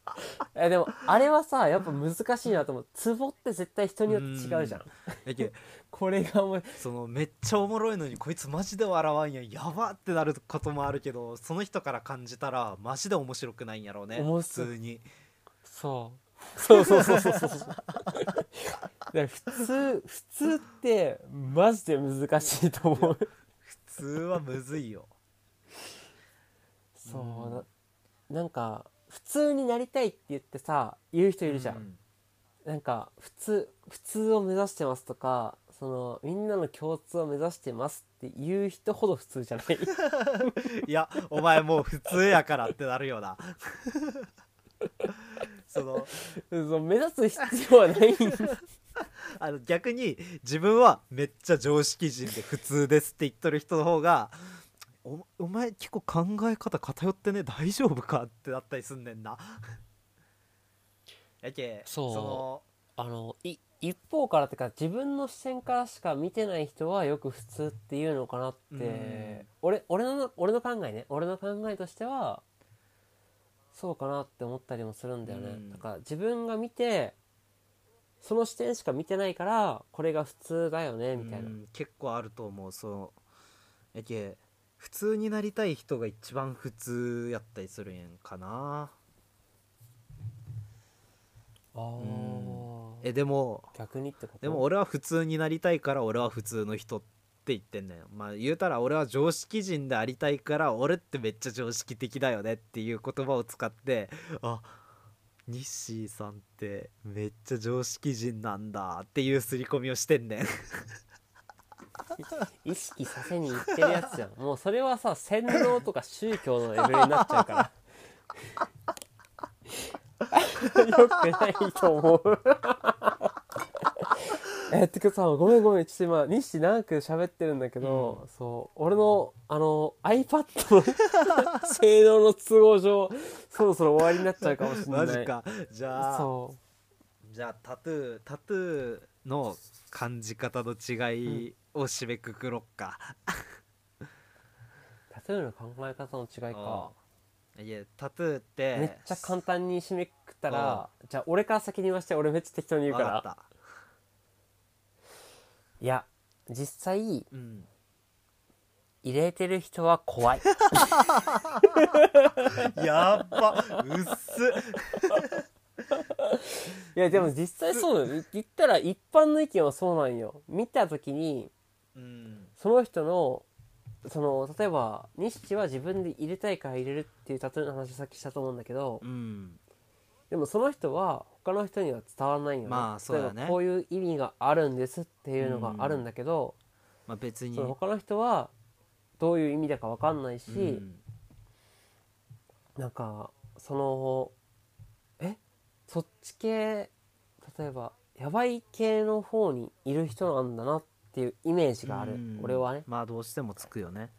えでもあれはさやっぱ難しいなと思う。ツボって絶対人によって違うじゃん。やけ これがもうそのめっちゃおもろいのにこいつマジで笑わんやん。やばってなることもあるけどその人から感じたらマジで面白くないんやろうね。普通に。そう。そうそうそうそうそう。普通普通ってマジで難しいと思う。普通はむずいよ。そう。ななんか普通になりたいって言ってさ言う人いるじゃん、うん。なんか普通普通を目指してますとかそのみんなの共通を目指してますって言う人ほど普通じゃない。いやお前もう普通やからってなるよな。その目指す必要はないんだ。あの逆に自分はめっちゃ常識人で普通ですって言っとる人の方がおお前結構考え方偏ってね大丈夫かってなったりすんねんな。やけそう。のあのい一方からってか自分の視線からしか見てない人はよく普通っていうのかなって、俺俺の俺の考えね。俺の考えとしてはそうかなって思ったりもするんだよね、うん。だから自分が見てその視点しか見てないからこれが普通だよねみたいな、うん結構あると思うそう。やけ普通になりたい人が一番普通やったりするんやんかな。あー。えでも逆にってこと？でも俺は普通になりたいから俺は普通の人っ言ってんねんまあ言うたら俺は常識人でありたいから俺ってめっちゃ常識的だよねっていう言葉を使ってあニッシーさんってめっちゃ常識人なんだっていう刷り込みをしてんねん 意識させにいってるやつじゃん。もうそれはさ洗脳とか宗教のレベルになっちゃうから。よくないと思う。えてかさごめんごめん。ちょっと今日誌長く喋ってるんだけど、うん。そう俺のあの iPad の性能の都合上そろそろ終わりになっちゃうかもしれない。マジか。じゃあそじゃあタトゥータトゥーの感じ方の違いを締めくくろっか、うタトゥーの考え方の違いか。いやタトゥーってめっちゃ簡単に締めくくったらじゃあ俺から先に言わして俺めっちゃ適当に言うから。った。いや実際うん。入れてる人は怖い。やっば。うっ。すいやでも実際そうだよ。言ったら一般の意見はそうなんよ。見た時にうんその人のその例えば西は自分で入れたいから入れるっていう例えの話さっきしたと思うんだけどうん。でもその人は他の人には伝わらないよね,、まあそうだね。例えばこういう意味があるんですっていうのがあるんだけど、まあ別に。他の人はどういう意味だか分かんないし、うん。なんかそのえ？そっち系？例えばやばい系の方にいる人なんだなっていうイメージがある、うん。俺はね。まあどうしてもつくよね。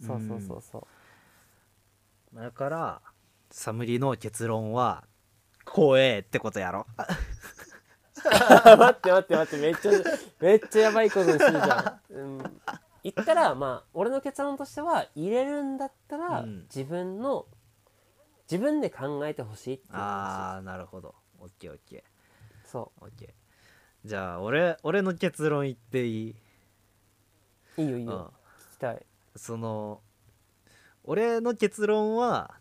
そうそうそうそう。だからサムリの結論は怖えってことやろ。待って待って待って。めっちゃめっちゃやばいことにするじゃん、うん、言ったらまあ俺の結論としては入れるんだったら、うん。自分の自分で考えてほしいっていう話。ああなるほど。オッケーオッケそーオッケーじゃあ俺俺の結論言っていい？ういいよいいよ、うん。聞きたい。その俺の結論は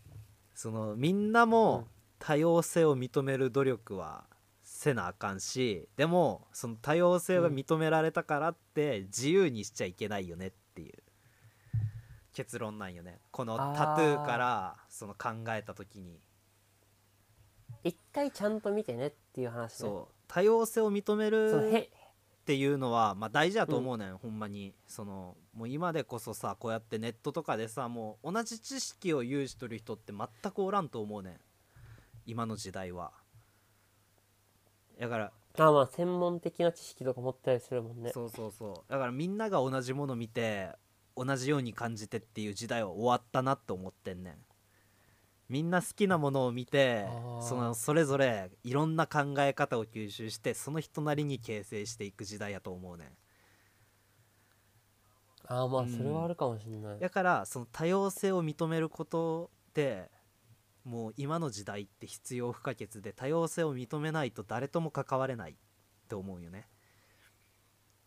そのみんなうん。も多様性を認める努力はせなあかんしでもその多様性が認められたからって自由にしちゃいけないよねっていう。結論なんよね。このタトゥーからその考えた時に。一回ちゃんと見てねっていう話ね。そう多様性を認めるっていうのは、まあ、大事だと思うねん、ほんまに。そのもう今でこそさこうやってネットとかでさもう同じ知識を有しとる人って全くおらんと思うねん。今の時代は。だからあまあ専門的な知識とか持ったりするもんね。そうそうそう。だからみんなが同じもの見て同じように感じてっていう時代は終わったなって思ってんねんみんな好きなものを見てそのそれぞれいろんな考え方を吸収してその人なりに形成していく時代やと思うねん。ああまあうん。それはあるかもしれない、だからその多様性を認めることってもう今の時代って必要不可欠で多様性を認めないと誰とも関われないって思うよね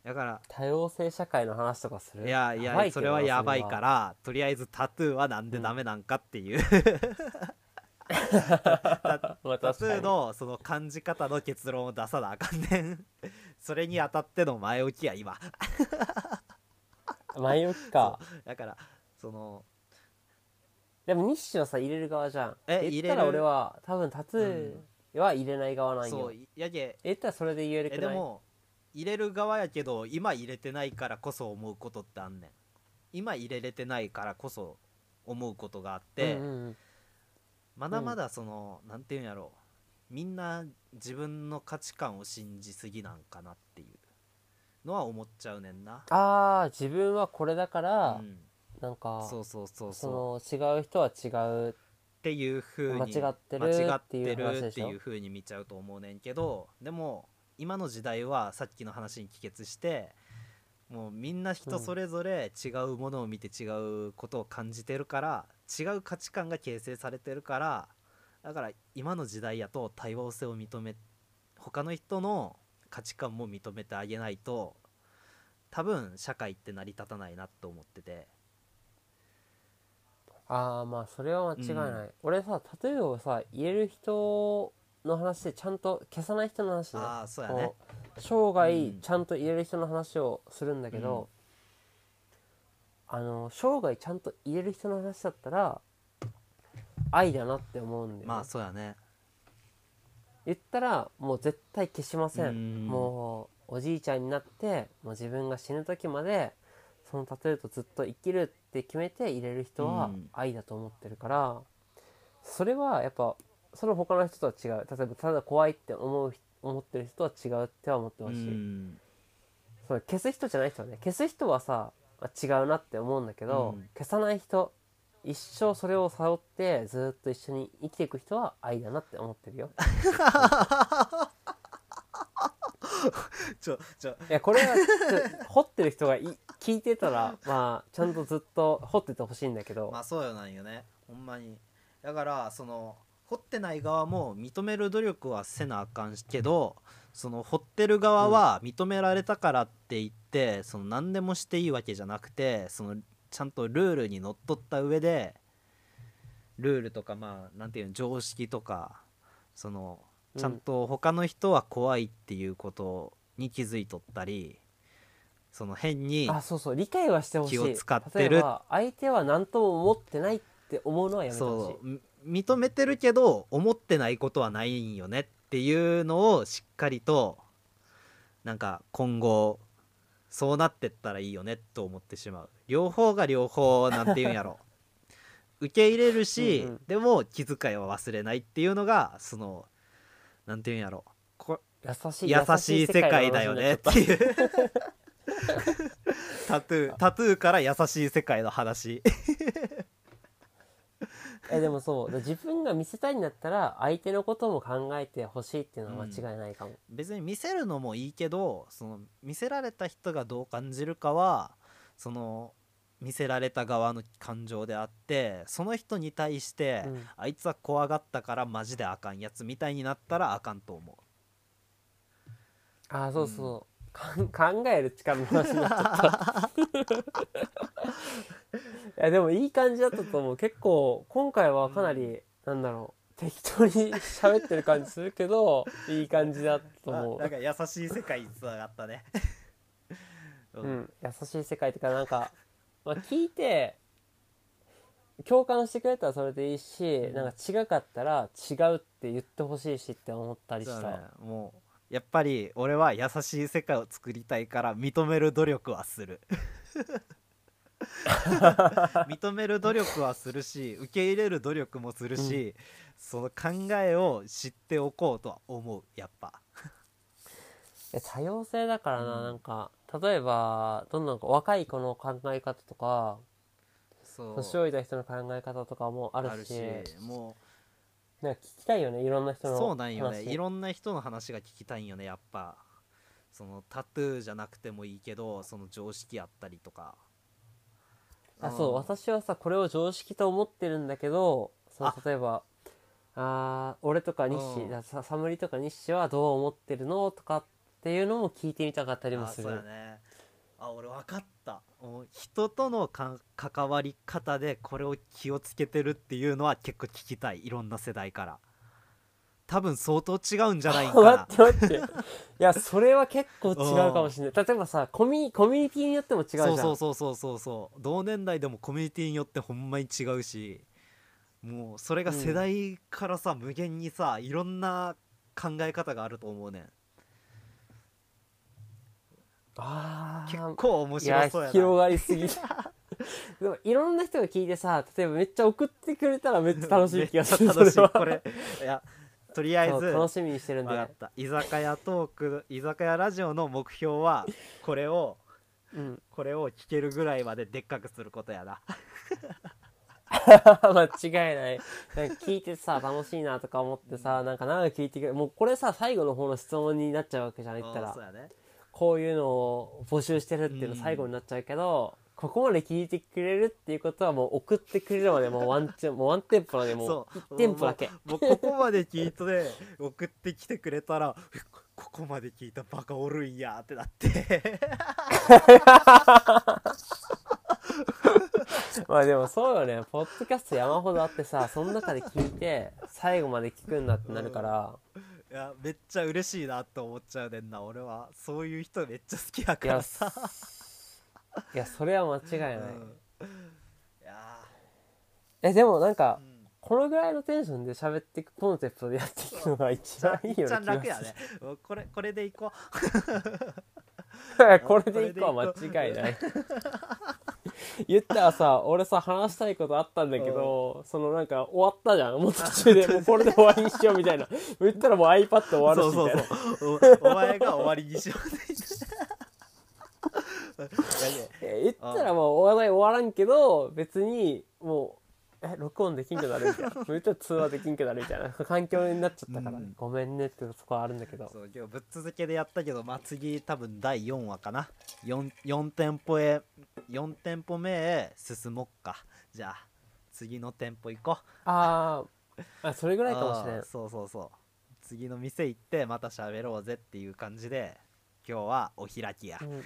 だから多様性社会の話とかする？いやいやそれはやばいからとりあえずタトゥーはなんでダメなんかっていう、まあタトゥーのその感じ方の結論を出さなあかんねん。それに当たっての前置きや今。前置きか。だからそのでも日誌はさ入れる側じゃん。え言ったら入れる？俺は多分タトゥーは入れない側なんよ、そうやけ言ったらそれで言えるくない？えでも入れる側やけど今入れてないからこそ思うことってあんねん。今入れれてないからこそ思うことがあって、うんうんうん。まだまだその、なんていうんやろう。みんな自分の価値観を信じすぎなんかなっていう。のは思っちゃうねんな。ああ自分はこれだから、うん、なんかそうそうそうそそうの違う人は違うっていう風に間違ってる間違っていう話でしょ。っていう風に見ちゃうと思うねんけどでも今の時代はさっきの話に帰結してもうみんな人それぞれ違うものを見て違うことを感じてるから、違う価値観が形成されてるからだから今の時代やと多様性を認め他の人の価値観も認めてあげないと多分社会って成り立たないなと思ってて。ああまあそれは間違いない、俺さタトゥーをさ入れる人の話でちゃんと消さない人の話ね。ああそうやね。生涯うん。ちゃんと入れる人の話をするんだけど、あの生涯ちゃんと入れる人の話だったら愛だなって思うんだよね、まあそうやね。言ったらもう絶対消しません、うん。もうおじいちゃんになってもう自分が死ぬ時までそのタトゥーとずっと生きるって決めて入れる人はうん。愛だと思ってるから、それはやっぱその他の人とは違う。例えばただ怖いって思う思ってる人は違うっては思ってほし。い、うん。その消す人じゃない人はね消す人はさまあ違うなって思うんだけど、うん。消さない人一生それを背負ってずっと一緒に生きていく人は愛だなって思ってるよ。ちょちょ。いやこれはちょ掘ってる人がい聞いてたらまあちゃんとずっと掘っててほしいんだけど、まあそうよなんよね。ほんまに。だからその掘ってない側も認める努力はせなあかんけどその掘ってる側は認められたからって言って、その何でもしていいわけじゃなくてそのちゃんとルールにのっとった上でルールとかまあなんていうの常識とかそのちゃんと他の人は怖いっていうことに気づいとったりその変にあそうそう理解はしてほしい。気を使ってる。相手は何とも思ってないって思うのはやめてほしい認めてるけど思ってないことはないんよねっていうのをしっかりとなんか今後そうなってったらいいよねと思ってしまう。両方が両方なんていうんやろ。受け入れるしうんうん。でも気遣いは忘れないっていうのがそのなんていうんやろ。こ優しい優しい世界だよねっていう。タトゥータトゥーから優しい世界の話えでもそう。自分が見せたいんだったら相手のことも考えてほしいっていうのは間違いないかも、別に見せるのもいいけどその見せられた人がどう感じるかはその見せられた側の感情であってその人に対して、うん。あいつは怖がったからマジであかんやつみたいになったらあかんと思ああそうそう、かん 考える力の話になっちゃったいやでもいい感じだったと思う。結構今回はかなり、なんだろう。適当に喋ってる感じするけど いい感じだとう思う。なんか優しい世界につながったね。ううん、優しい世界とかなんか、まあ、聞いて共感してくれたらそれでいいし、なんか違かったら違うって言ってほしいしって思ったりした、ね。もうやっぱり俺は優しい世界を作りたいから認める努力はする。認める努力はするし受け入れる努力もするし、その考えを知っておこうとは思うやっぱ。え多様性だからな、うん。なんか例えばどんどん若い子の考え方とかそう。年老いた人の考え方とかもああるしもなんか聞きたいよねいろんなう人のそうなんよね。話。いろんな人の話が聞きたいんよねやっぱ。そのタトゥーじゃなくてもいいけどその常識あったりとか。あそう私はさこれを常識と思ってるんだけどそのあ。例えばあー俺とか日誌うんさサムリとか日誌はどう思ってるのとかっていうのも聞いてみたかったりもあする。そうやね。あ俺分かった人とのか関わり方でこれを気をつけてるっていうのは結構聞きたい。いろんな世代から。多分相当違うんじゃないんかな。待って待って。いやそれは結構違うかもしれない。例えばさコミコミュニティによっても違うじゃん。そうそうそうそうそう。そう同年代でもコミュニティによってほんまに違うし。もうそれが世代からさ、無限にさいろんな考え方があると思うねん。結あー。構面白そうやな。広がりすぎでもいろんな人が聞いてさ例えばめっちゃ送ってくれたらめっちゃ楽しい気がする 楽しい。これいやとりあえず楽しみにしてるんで。居酒屋トーク居酒屋ラジオの目標はこれをうん。これを聞けるぐらいまででっかくすることやな。間違いない。なんか聞いてさ楽しいなとか思ってさなんか長く聞いてくれもうこれさ最後の方の質問になっちゃうわけじゃん言ったら。うんそうやねこういうのを募集してるっていうの最後になっちゃうけど、ここまで聞いてくれるっていうことはもう送ってくれるまでもう ワンチャンもうワンテンポなんでもうそう。1テンポだけ。もうここまで聞いて送ってきてくれたらえこ ここまで聞いたバカおるんやってなって。まあでもそうよね。ポッドキャスト山ほどあってさその中で聞いて最後まで聞くんだってなるからいやめっちゃ嬉しいなって思っちゃうねんな。俺はそういう人めっちゃ好きやからさ。いやそれは間違いない、うん。いやえでもなんーかう、んこのぐらいのテンションで喋っていくコンセプトでやっていくのが一番いいよちゃうなん気がする。楽やね。うんこれこれでいこ これでいこうは間違いない 言ったらさ俺さ話したいことあったんだけどそのなんか終わったじゃん。もう途中でもうこれで終わりにしようみたいな。言ったらもう iPad 終わうそうるしみたいそうな。そうおお前が終わりにしようって 言ったらもう話題終わらんけど別にもうえ録音できんくなるみたいな言 ったら通話できんくなるみたいな環境になっちゃったから、うん。ごめんねってとこはあるんだけど。そう今日ぶっ続けでやったけどまあ次多分第4話かな。4, 4店舗へ4店舗目へ進もっか。じゃあ次の店舗行こう。あー。あそれぐらいかもしれん。あーそうそうそう。次の店行ってまた喋ろうぜっていう感じで今日はお開きや。うんうん。も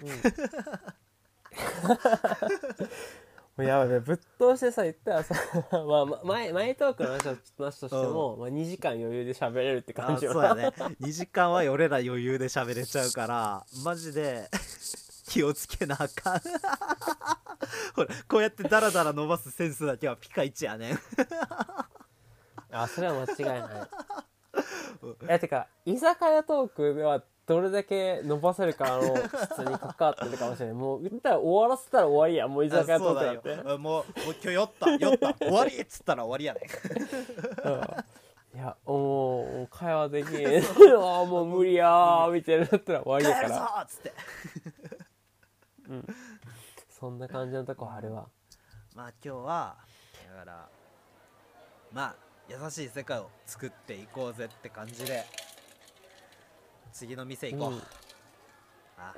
うやばい。ねぶっ通してさ言ったらさ まあま前前トークの話を話としても、まあ、2時間余裕で喋れるってあ感じよそうやね。2時間は俺ら余裕で喋れちゃうからマジで 気をつけなあかん。ほらこうやってダラダラ伸ばすセンスだけはピカイチやねん。あそれは間違いない。いやてか居酒屋トークではどれだけ伸ばせるかの質に関わってるかもしれない。もう言ったら終わらせたら終わりや。もう居酒屋トークだって。もうもう今日酔った。酔った。終わりっつったら終わりやねうん。いやもう会話できん。ああもう無理やーみたいになったら終わりや帰るぞからっつって。そんな感じのとこあるわ。まあ今日はだからまあ優しい世界を作っていこうぜって感じで次の店行こう、うん。あ。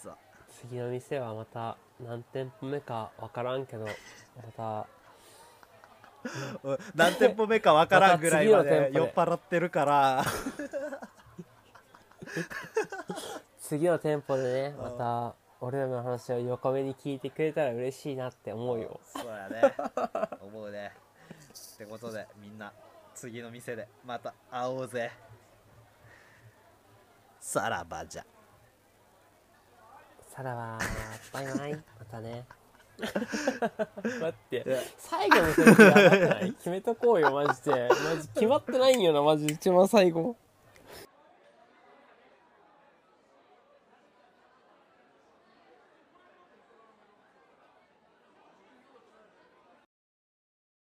そう。次の店はまた何店舗目か分からんけどまうん何店舗目かわからんぐらいまで酔っ払ってるから。た 次の店舗でねうん。また俺らの話を横目に聞いてくれたら嬉しいなって思うよ。そうやね。思うね。ってことでみんな次の店でまた会おうぜさらばじゃ。さらばバイバイまたね。待って。最後のセリフやばくない？決めとこうよマジで。マジ決まってないんよなマジ。一番最後